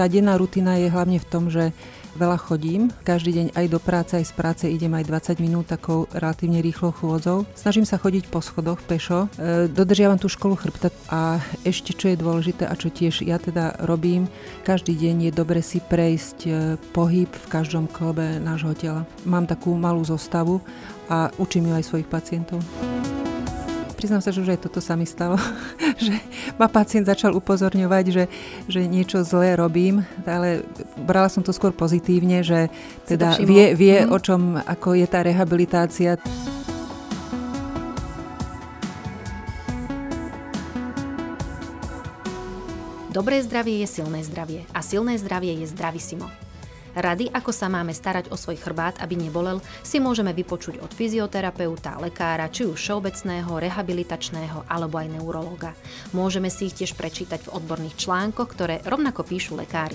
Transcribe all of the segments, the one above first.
tá denná rutina je hlavne v tom, že veľa chodím. Každý deň aj do práce, aj z práce idem aj 20 minút takou relatívne rýchlou chôdzou. Snažím sa chodiť po schodoch pešo. E, dodržiavam tú školu chrbta a ešte čo je dôležité a čo tiež ja teda robím, každý deň je dobre si prejsť e, pohyb v každom klobe nášho tela. Mám takú malú zostavu a učím ju aj svojich pacientov priznám sa, že už aj toto sa mi stalo, že ma pacient začal upozorňovať, že, že niečo zlé robím, ale brala som to skôr pozitívne, že teda vie, vie mm. o čom, ako je tá rehabilitácia. Dobré zdravie je silné zdravie a silné zdravie je zdravissimo. Rady, ako sa máme starať o svoj chrbát, aby nebolel, si môžeme vypočuť od fyzioterapeuta, lekára, či už všeobecného, rehabilitačného alebo aj neurológa. Môžeme si ich tiež prečítať v odborných článkoch, ktoré rovnako píšu lekári.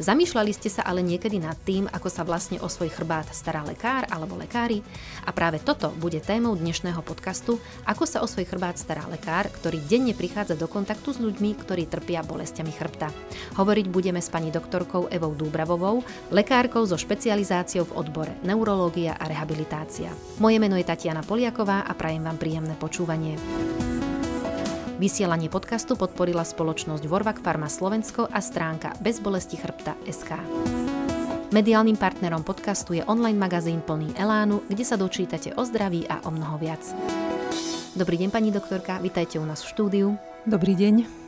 Zamýšľali ste sa ale niekedy nad tým, ako sa vlastne o svoj chrbát stará lekár alebo lekári? A práve toto bude témou dnešného podcastu, ako sa o svoj chrbát stará lekár, ktorý denne prichádza do kontaktu s ľuďmi, ktorí trpia bolestiami chrbta. Hovoriť budeme s pani doktorkou Evou Dúbravovou, lekárkou so špecializáciou v odbore neurológia a rehabilitácia. Moje meno je Tatiana Poliaková a prajem vám príjemné počúvanie. Vysielanie podcastu podporila spoločnosť Vorvak Pharma Slovensko a stránka Bezbolesti chrbta SK. Mediálnym partnerom podcastu je online magazín plný Elánu, kde sa dočítate o zdraví a o mnoho viac. Dobrý deň, pani doktorka, vitajte u nás v štúdiu. Dobrý deň.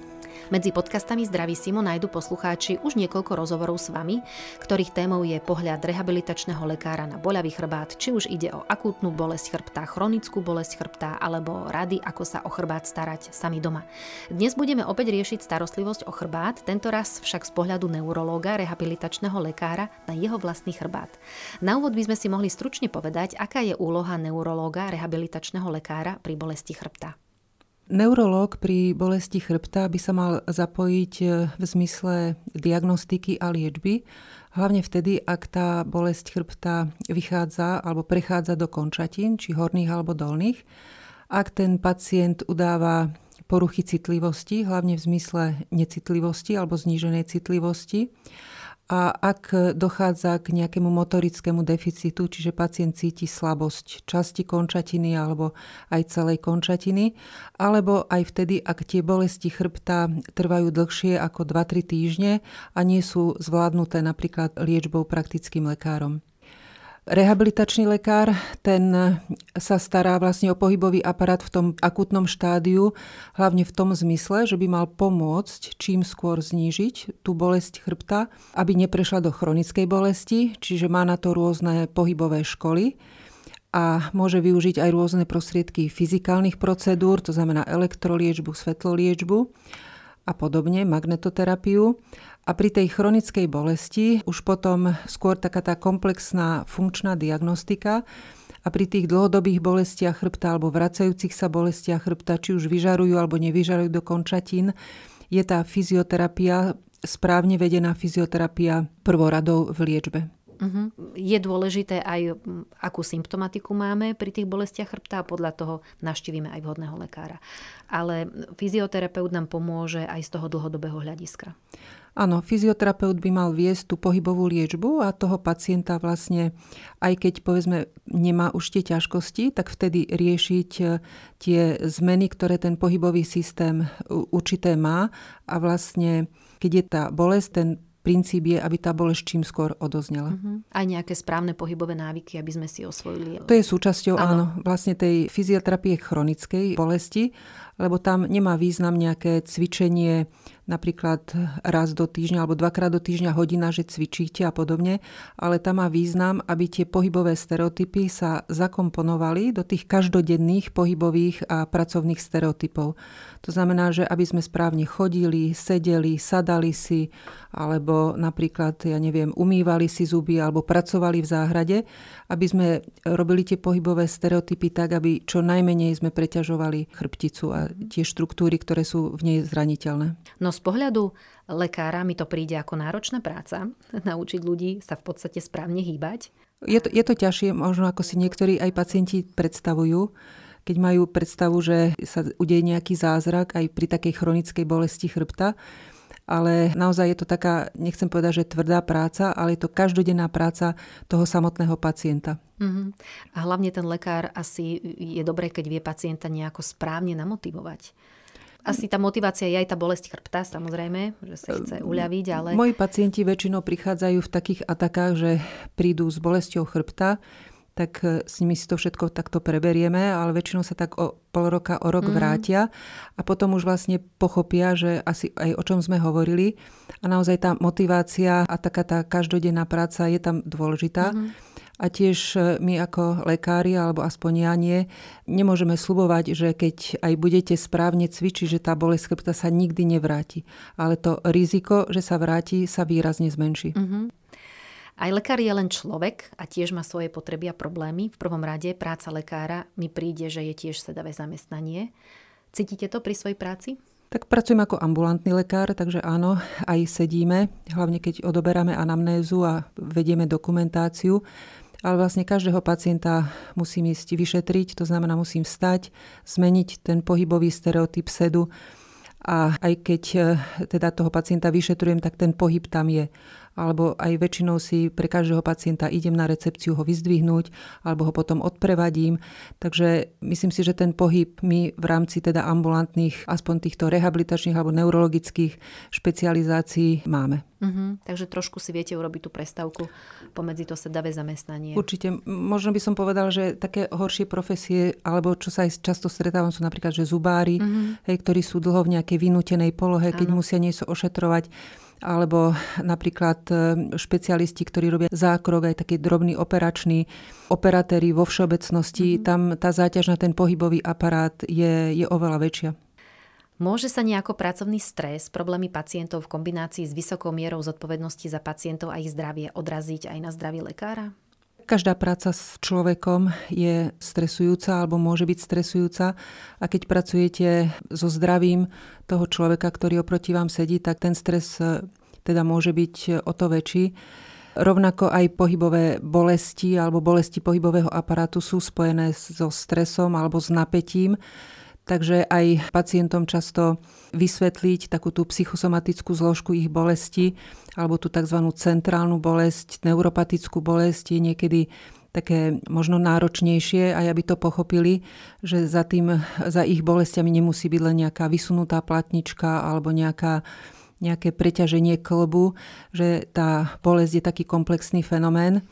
Medzi podcastami Zdraví Simo nájdu poslucháči už niekoľko rozhovorov s vami, ktorých témou je pohľad rehabilitačného lekára na boľavý chrbát, či už ide o akútnu bolesť chrbta, chronickú bolesť chrbta alebo rady, ako sa o chrbát starať sami doma. Dnes budeme opäť riešiť starostlivosť o chrbát, tentoraz však z pohľadu neurológa, rehabilitačného lekára na jeho vlastný chrbát. Na úvod by sme si mohli stručne povedať, aká je úloha neurológa, rehabilitačného lekára pri bolesti chrbta. Neurológ pri bolesti chrbta by sa mal zapojiť e, v zmysle diagnostiky a liečby, hlavne vtedy, ak tá bolesť chrbta vychádza alebo prechádza do končatín, či horných alebo dolných. Ak ten pacient udáva poruchy citlivosti, hlavne v zmysle necitlivosti alebo zníženej citlivosti, a ak dochádza k nejakému motorickému deficitu, čiže pacient cíti slabosť časti končatiny alebo aj celej končatiny, alebo aj vtedy, ak tie bolesti chrbta trvajú dlhšie ako 2-3 týždne a nie sú zvládnuté napríklad liečbou praktickým lekárom. Rehabilitačný lekár, ten sa stará vlastne o pohybový aparát v tom akutnom štádiu, hlavne v tom zmysle, že by mal pomôcť čím skôr znížiť tú bolesť chrbta, aby neprešla do chronickej bolesti, čiže má na to rôzne pohybové školy a môže využiť aj rôzne prostriedky fyzikálnych procedúr, to znamená elektroliečbu, svetloliečbu a podobne, magnetoterapiu. A pri tej chronickej bolesti už potom skôr taká tá komplexná funkčná diagnostika a pri tých dlhodobých bolestiach chrbta alebo vracajúcich sa bolestiach chrbta, či už vyžarujú alebo nevyžarujú do končatín, je tá fyzioterapia, správne vedená fyzioterapia prvoradou v liečbe. Uh-huh. Je dôležité aj, akú symptomatiku máme pri tých bolestiach chrbta a podľa toho naštívime aj vhodného lekára. Ale fyzioterapeut nám pomôže aj z toho dlhodobého hľadiska. Áno, fyzioterapeut by mal viesť tú pohybovú liečbu a toho pacienta vlastne, aj keď povedzme nemá už tie ťažkosti, tak vtedy riešiť e, tie zmeny, ktoré ten pohybový systém určité má a vlastne keď je tá bolesť, ten princíp je, aby tá bolesť čím skôr odoznela. Uh-huh. Aj nejaké správne pohybové návyky, aby sme si osvojili. To je súčasťou, áno, áno vlastne tej fyzioterapie chronickej bolesti, lebo tam nemá význam nejaké cvičenie napríklad raz do týždňa alebo dvakrát do týždňa hodina, že cvičíte a podobne, ale tam má význam, aby tie pohybové stereotypy sa zakomponovali do tých každodenných pohybových a pracovných stereotypov. To znamená, že aby sme správne chodili, sedeli, sadali si, alebo napríklad, ja neviem, umývali si zuby alebo pracovali v záhrade, aby sme robili tie pohybové stereotypy tak, aby čo najmenej sme preťažovali chrbticu a tie štruktúry, ktoré sú v nej zraniteľné. No z pohľadu lekára mi to príde ako náročná práca, naučiť ľudí sa v podstate správne hýbať. Je to, je to ťažšie, možno ako si niektorí aj pacienti predstavujú, keď majú predstavu, že sa udeje nejaký zázrak aj pri takej chronickej bolesti chrbta. Ale naozaj je to taká, nechcem povedať, že tvrdá práca, ale je to každodenná práca toho samotného pacienta. Uh-huh. A hlavne ten lekár asi je dobré, keď vie pacienta nejako správne namotivovať. Asi tá motivácia je aj tá bolesť chrbta, samozrejme, že sa chce ehm, uľaviť, ale... Moji pacienti väčšinou prichádzajú v takých atakách, že prídu s bolesťou chrbta, tak e, s nimi si to všetko takto preberieme, ale väčšinou sa tak o pol roka, o rok mm. vrátia a potom už vlastne pochopia, že asi aj o čom sme hovorili a naozaj tá motivácia a taká tá každodenná práca je tam dôležitá. Mm. A tiež e, my ako lekári, alebo aspoň ja nie, nemôžeme slubovať, že keď aj budete správne cvičiť, že tá bolesť chrbta sa nikdy nevráti. Ale to riziko, že sa vráti, sa výrazne zmenší. Mm-hmm. Aj lekár je len človek a tiež má svoje potreby a problémy. V prvom rade práca lekára mi príde, že je tiež sedavé zamestnanie. Cítite to pri svojej práci? Tak pracujem ako ambulantný lekár, takže áno, aj sedíme, hlavne keď odoberáme anamnézu a vedieme dokumentáciu. Ale vlastne každého pacienta musím ísť vyšetriť, to znamená musím vstať, zmeniť ten pohybový stereotyp sedu a aj keď eh, teda toho pacienta vyšetrujem, tak ten pohyb tam je alebo aj väčšinou si pre každého pacienta idem na recepciu ho vyzdvihnúť, alebo ho potom odprevadím. Takže myslím si, že ten pohyb my v rámci teda ambulantných, aspoň týchto rehabilitačných alebo neurologických špecializácií máme. Uh-huh. Takže trošku si viete urobiť tú prestavku pomedzi to sedavé zamestnanie. Určite. Možno by som povedal, že také horšie profesie, alebo čo sa aj často stretávam, sú napríklad, že zubári, uh-huh. hej, ktorí sú dlho v nejakej vynútenej polohe, keď ano. musia niečo ošetrovať alebo napríklad e, špecialisti, ktorí robia zákrok, aj taký drobný operačný, operatéri vo všeobecnosti, mm-hmm. tam tá záťaž na ten pohybový aparát je, je oveľa väčšia. Môže sa nejako pracovný stres, problémy pacientov v kombinácii s vysokou mierou zodpovednosti za pacientov a ich zdravie odraziť aj na zdravie lekára? Každá práca s človekom je stresujúca alebo môže byť stresujúca a keď pracujete so zdravím toho človeka, ktorý oproti vám sedí, tak ten stres e, teda môže byť e, o to väčší. Rovnako aj pohybové bolesti alebo bolesti pohybového aparátu sú spojené so stresom alebo s napätím. Takže aj pacientom často vysvetliť takú tú psychosomatickú zložku ich bolesti alebo tú tzv. centrálnu bolesť, neuropatickú bolesť je niekedy také možno náročnejšie a aby to pochopili, že za, tým, za ich bolestiami nemusí byť len nejaká vysunutá platnička alebo nejaká, nejaké preťaženie klbu, že tá bolesť je taký komplexný fenomén.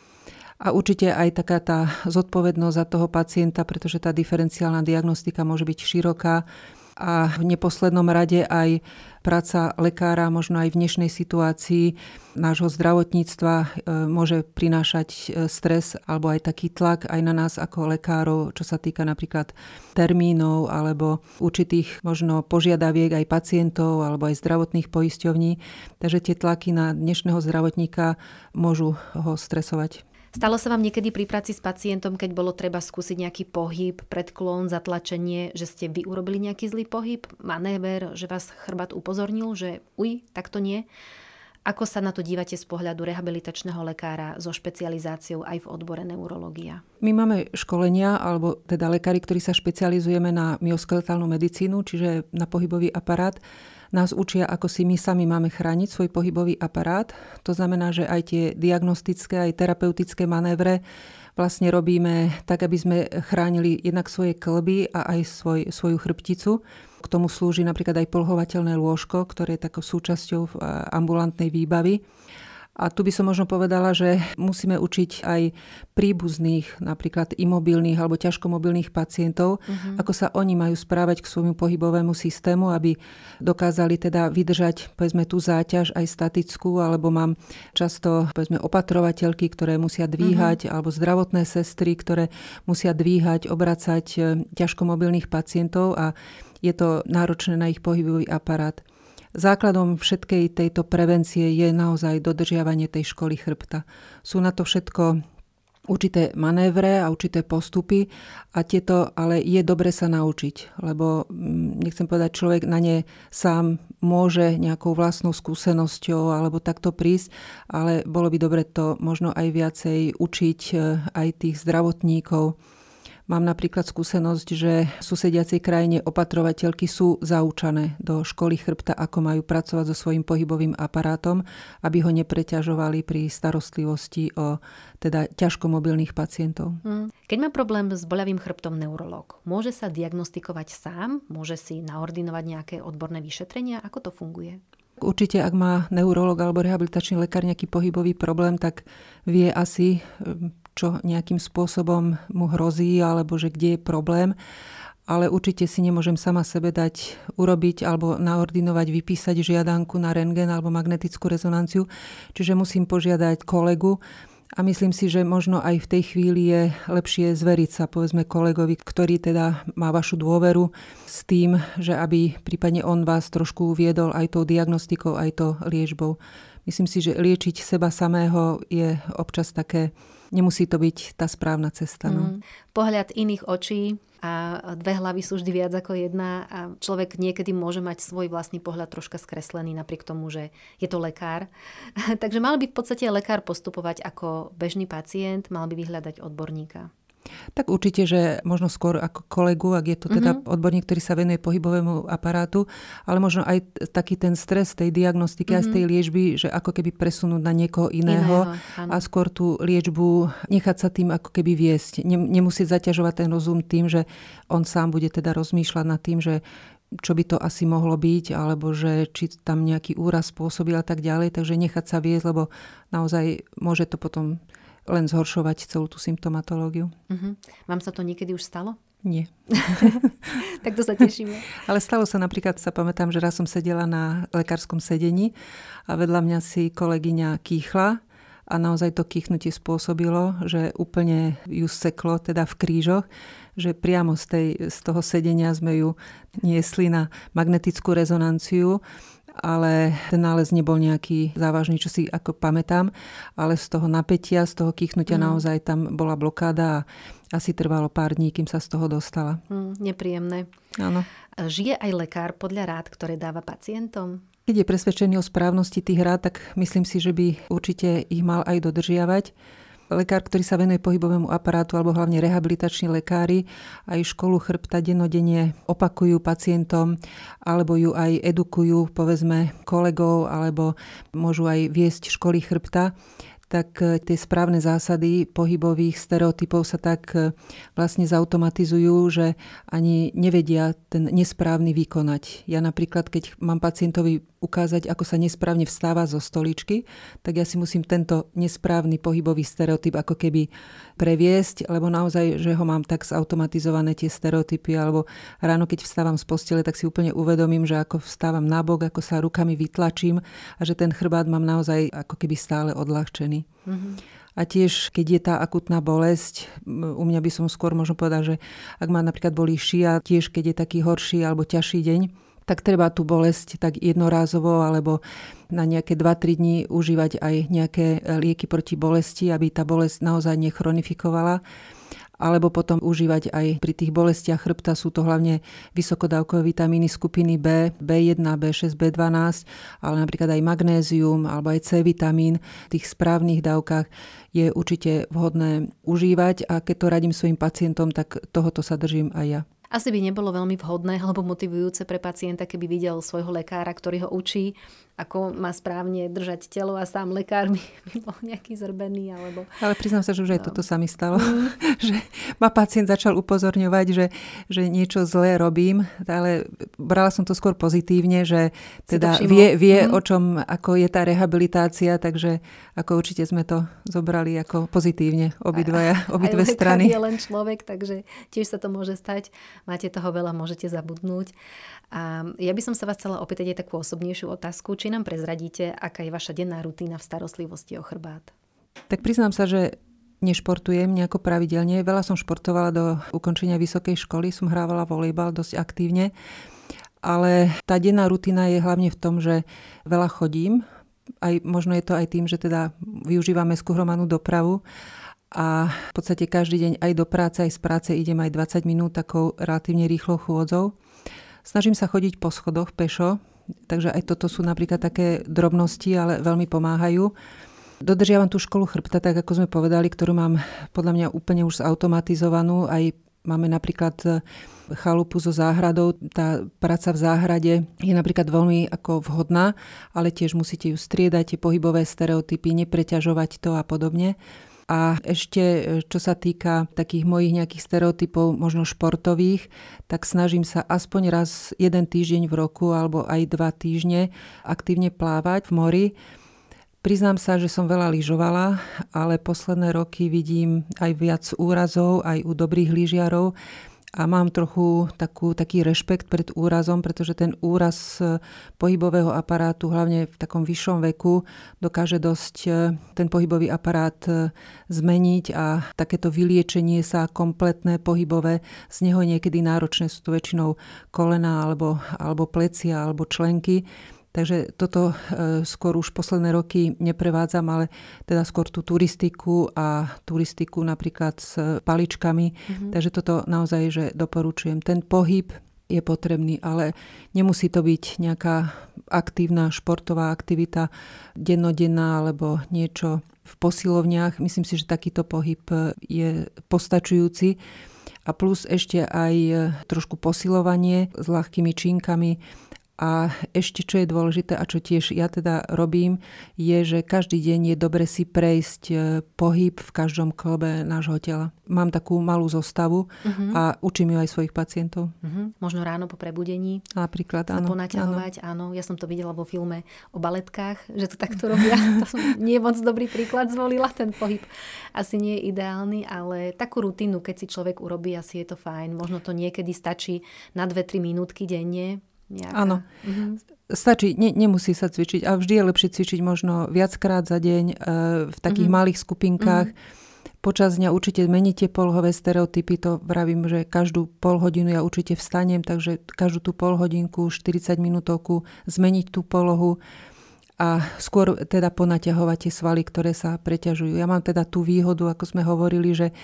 A určite aj taká tá zodpovednosť za toho pacienta, pretože tá diferenciálna diagnostika môže byť široká a v neposlednom rade aj práca lekára možno aj v dnešnej situácii nášho zdravotníctva e, môže prinášať e, stres alebo aj taký tlak aj na nás ako lekárov, čo sa týka napríklad termínov alebo určitých možno požiadaviek aj pacientov alebo aj zdravotných poisťovní. Takže tie tlaky na dnešného zdravotníka môžu ho stresovať. Stalo sa vám niekedy pri práci s pacientom, keď bolo treba skúsiť nejaký pohyb, predklon, zatlačenie, že ste vy urobili nejaký zlý pohyb, manéver, že vás chrbát upozornil, že uj, tak to nie? Ako sa na to dívate z pohľadu rehabilitačného lekára so špecializáciou aj v odbore neurológia? My máme školenia, alebo teda lekári, ktorí sa špecializujeme na myoskeletálnu medicínu, čiže na pohybový aparát nás učia, ako si my sami máme chrániť svoj pohybový aparát. To znamená, že aj tie diagnostické, aj terapeutické manévre vlastne robíme tak, aby sme chránili jednak svoje klby a aj svoj, svoju chrbticu. K tomu slúži napríklad aj polhovateľné lôžko, ktoré je takou súčasťou ambulantnej výbavy. A tu by som možno povedala, že musíme učiť aj príbuzných, napríklad imobilných alebo ťažkomobilných pacientov, uh-huh. ako sa oni majú správať k svojmu pohybovému systému, aby dokázali teda vydržať povedzme tú záťaž aj statickú, alebo mám často povedzme opatrovateľky, ktoré musia dvíhať, uh-huh. alebo zdravotné sestry, ktoré musia dvíhať, obracať e, ťažkomobilných pacientov a je to náročné na ich pohybový aparát. Základom všetkej tejto prevencie je naozaj dodržiavanie tej školy chrbta. Sú na to všetko určité manévre a určité postupy a tieto ale je dobre sa naučiť, lebo mm, nechcem povedať, človek na ne sám môže nejakou vlastnou skúsenosťou alebo takto prísť, ale bolo by dobre to možno aj viacej učiť e, aj tých zdravotníkov, Mám napríklad skúsenosť, že v susediacej krajine opatrovateľky sú zaučané do školy chrbta, ako majú pracovať so svojím pohybovým aparátom, aby ho nepreťažovali pri starostlivosti o teda ťažko mobilných pacientov. Hmm. Keď má problém s boľavým chrbtom neurolog, môže sa diagnostikovať sám? Môže si naordinovať nejaké odborné vyšetrenia? Ako to funguje? Určite, ak má neurolog alebo rehabilitačný lekár nejaký pohybový problém, tak vie asi, čo nejakým spôsobom mu hrozí alebo že kde je problém. Ale určite si nemôžem sama sebe dať urobiť alebo naordinovať, vypísať žiadanku na rengen alebo magnetickú rezonanciu. Čiže musím požiadať kolegu, a myslím si, že možno aj v tej chvíli je lepšie zveriť sa, povedzme, kolegovi, ktorý teda má vašu dôveru s tým, že aby prípadne on vás trošku uviedol aj tou diagnostikou, aj to liečbou. Myslím si, že liečiť seba samého je občas také, nemusí to byť tá správna cesta. No. Mm. Pohľad iných očí a dve hlavy sú vždy viac ako jedna a človek niekedy môže mať svoj vlastný pohľad troška skreslený napriek tomu, že je to lekár. Takže mal by v podstate lekár postupovať ako bežný pacient, mal by vyhľadať odborníka. Tak určite, že možno skôr ako kolegu, ak je to teda mm-hmm. odborník, ktorý sa venuje pohybovému aparátu, ale možno aj taký ten stres tej diagnostiky mm-hmm. a z tej mhm. liečby, že ako keby presunúť na niekoho iného, iného a skôr tú liečbu nechať sa tým ako keby viesť. Nemusieť zaťažovať ten rozum tým, že on sám bude teda rozmýšľať nad tým, že čo by to asi mohlo byť, alebo že či tam nejaký úraz spôsobil a tak ďalej. Takže nechať sa viesť, lebo naozaj môže to potom len zhoršovať celú tú symptomatológiu. Uh-huh. Vám sa to niekedy už stalo? Nie. tak to sa tešíme. Ale stalo sa napríklad, sa pamätám, že raz som sedela na lekárskom sedení a vedľa mňa si kolegyňa kýchla a naozaj to kýchnutie spôsobilo, že úplne ju seklo teda v krížoch, že priamo z, tej, z toho sedenia sme ju niesli na magnetickú rezonanciu ale ten nález nebol nejaký závažný, čo si ako pamätám, ale z toho napätia, z toho kýchnutia mm. naozaj tam bola blokáda a asi trvalo pár dní, kým sa z toho dostala. Mm, nepríjemné. Áno. Žije aj lekár podľa rád, ktoré dáva pacientom? Keď je presvedčený o správnosti tých rád, tak myslím si, že by určite ich mal aj dodržiavať lekár, ktorý sa venuje pohybovému aparátu alebo hlavne rehabilitační lekári aj školu chrbta denodenne opakujú pacientom alebo ju aj edukujú povedzme kolegov alebo môžu aj viesť školy chrbta tak e, tie správne zásady pohybových stereotypov sa tak e, vlastne zautomatizujú, že ani nevedia ten nesprávny vykonať. Ja napríklad, keď mám pacientovi ukázať, ako sa nesprávne vstáva zo stoličky, tak ja si musím tento nesprávny pohybový stereotyp ako keby previesť, lebo naozaj, že ho mám tak zautomatizované tie stereotypy, alebo ráno, keď vstávam z postele, tak si úplne uvedomím, že ako vstávam nabok, ako sa rukami vytlačím a že ten chrbát mám naozaj ako keby stále odľahčený. Mm-hmm. A tiež, keď je tá akutná bolesť, u mňa by som skôr možno povedať, že ak ma napríklad bolí šia, tiež keď je taký horší alebo ťažší deň, tak treba tú bolesť tak jednorázovo alebo na nejaké 2-3 dní užívať aj nejaké lieky proti bolesti, aby tá bolesť naozaj nechroniffikovala alebo potom užívať aj pri tých bolestiach chrbta. Sú to hlavne vysokodávkové vitamíny skupiny B, B1, B6, B12, ale napríklad aj magnézium alebo aj C vitamín v tých správnych dávkach je určite vhodné užívať a keď to radím svojim pacientom, tak tohoto sa držím aj ja. Asi by nebolo veľmi vhodné alebo motivujúce pre pacienta, keby videl svojho lekára, ktorý ho učí, ako má správne držať telo a sám lekár by, by bol nejaký zrbený. Alebo... Ale priznám sa, že už aj no. toto sa mi stalo. Mm. že ma pacient začal upozorňovať, že, že niečo zlé robím, ale brala som to skôr pozitívne, že teda vie, vie mm. o čom, ako je tá rehabilitácia, takže ako určite sme to zobrali ako pozitívne obidvaja, obidve strany. je len človek, takže tiež sa to môže stať máte toho veľa, môžete zabudnúť. A ja by som sa vás chcela opýtať aj takú osobnejšiu otázku. Či nám prezradíte, aká je vaša denná rutína v starostlivosti o chrbát? Tak priznám sa, že nešportujem nejako pravidelne. Veľa som športovala do ukončenia vysokej školy, som hrávala volejbal dosť aktívne. Ale tá denná rutina je hlavne v tom, že veľa chodím. Aj, možno je to aj tým, že teda využívame skúhromanú dopravu a v podstate každý deň aj do práce, aj z práce idem aj 20 minút takou relatívne rýchlou chôdzou. Snažím sa chodiť po schodoch pešo, takže aj toto sú napríklad také drobnosti, ale veľmi pomáhajú. Dodržiavam tú školu chrbta, tak ako sme povedali, ktorú mám podľa mňa úplne už zautomatizovanú. Aj máme napríklad e, chalupu so záhradou. Tá práca v záhrade je napríklad veľmi ako vhodná, ale tiež musíte ju striedať, tie pohybové stereotypy, nepreťažovať to a podobne. A ešte, e, čo sa týka takých mojich nejakých stereotypov, možno športových, tak snažím sa aspoň raz jeden týždeň v roku alebo aj dva týždne aktívne plávať v mori. Priznám sa, že som veľa lyžovala, ale posledné roky vidím aj viac úrazov, aj u dobrých lyžiarov a mám trochu takú, taký rešpekt pred úrazom, pretože ten úraz e, pohybového aparátu, hlavne v takom vyššom veku, dokáže dosť e, ten pohybový aparát e, zmeniť a takéto vyliečenie sa kompletné pohybové, z neho niekedy náročné, sú to väčšinou kolena alebo, alebo plecia alebo členky Takže toto e, skôr už posledné roky neprevádzam, ale teda skôr tú turistiku a turistiku napríklad s paličkami. Mm-hmm. Takže toto naozaj, že doporučujem. Ten pohyb je potrebný, ale nemusí to byť nejaká aktívna športová aktivita dennodenná alebo niečo v posilovniach. Myslím si, že takýto pohyb je postačujúci. A plus ešte aj trošku posilovanie s ľahkými činkami a ešte, čo je dôležité a čo tiež ja teda robím, je, že každý deň je dobre si prejsť e, pohyb v každom klobe nášho tela. Mám takú malú zostavu uh-huh. a učím ju aj svojich pacientov. Uh-huh. Možno ráno po prebudení. Napríklad, áno. Ponaťahovať, áno. áno. Ja som to videla vo filme o baletkách, že to takto robia. to som nie moc dobrý príklad zvolila, ten pohyb asi nie je ideálny, ale takú rutinu, keď si človek urobí, asi je to fajn. Možno to niekedy stačí na 2-3 minútky denne Nejaká. Áno. Mhm. Stačí, ne, nemusí sa cvičiť. A vždy je lepšie cvičiť možno viackrát za deň e, v takých mm-hmm. malých skupinkách. Mm-hmm. Počas dňa určite meníte polhové stereotypy, to vravím, že každú pol hodinu ja určite vstanem, takže každú tú pol hodinku, 40 minútovku zmeniť tú polohu a skôr teda ponaťahovať tie svaly, ktoré sa preťažujú. Ja mám teda tú výhodu, ako sme hovorili, že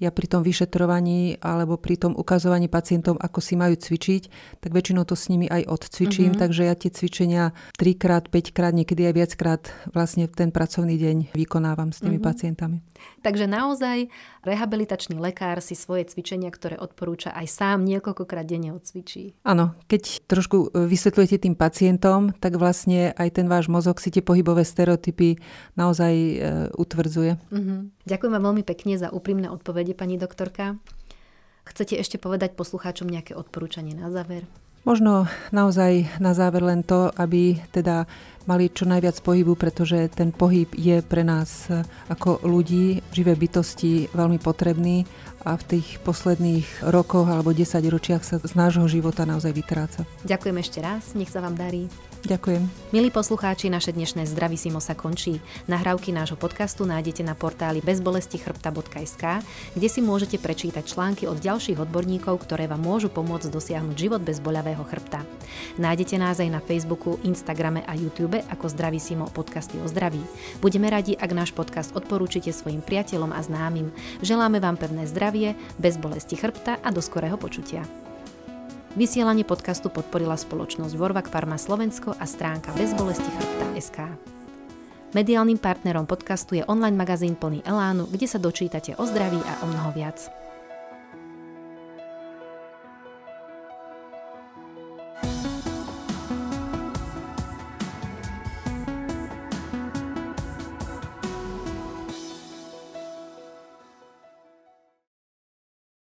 ja pri tom vyšetrovaní alebo pri tom ukazovaní pacientom, ako si majú cvičiť, tak väčšinou to s nimi aj odcvičím, mm-hmm. takže ja tie cvičenia trikrát, päťkrát, niekedy aj viackrát vlastne ten pracovný deň vykonávam s tými mm-hmm. pacientami. Takže naozaj rehabilitačný lekár si svoje cvičenia, ktoré odporúča aj sám niekoľkokrát denne odcvičí. Áno, keď trošku e, vysvetľujete tým pacientom, tak vlastne aj ten váš mozog si tie pohybové stereotypy naozaj e, utvrdzuje. Mm-hmm. Ďakujem vám veľmi pekne za úprimné odpovede, pani doktorka. Chcete ešte povedať poslucháčom nejaké odporúčanie na záver? Možno naozaj na záver len to, aby teda mali čo najviac pohybu, pretože ten pohyb je pre nás e, ako ľudí, živé bytosti veľmi potrebný a v tých posledných rokoch alebo desaťročiach sa z nášho života naozaj vytráca. Ďakujem ešte raz, nech sa vám darí. Ďakujem. Milí poslucháči, naše dnešné Zdravisimo sa končí. Nahrávky nášho podcastu nájdete na portáli bezbolestichrbta.sk, kde si môžete prečítať články od ďalších odborníkov, ktoré vám môžu pomôcť dosiahnuť život bez boľavého chrbta. Nájdete nás aj na Facebooku, Instagrame a YouTube ako Zdravisimo podcasty o zdraví. Budeme radi, ak náš podcast odporúčite svojim priateľom a známym. Želáme vám pevné zdravie, bez bolesti chrbta a do skorého počutia. Vysielanie podcastu podporila spoločnosť Vorvak Parma Slovensko a stránka bezbolesti. Mediálnym partnerom podcastu je online magazín plný elánu, kde sa dočítate o zdraví a o mnoho viac.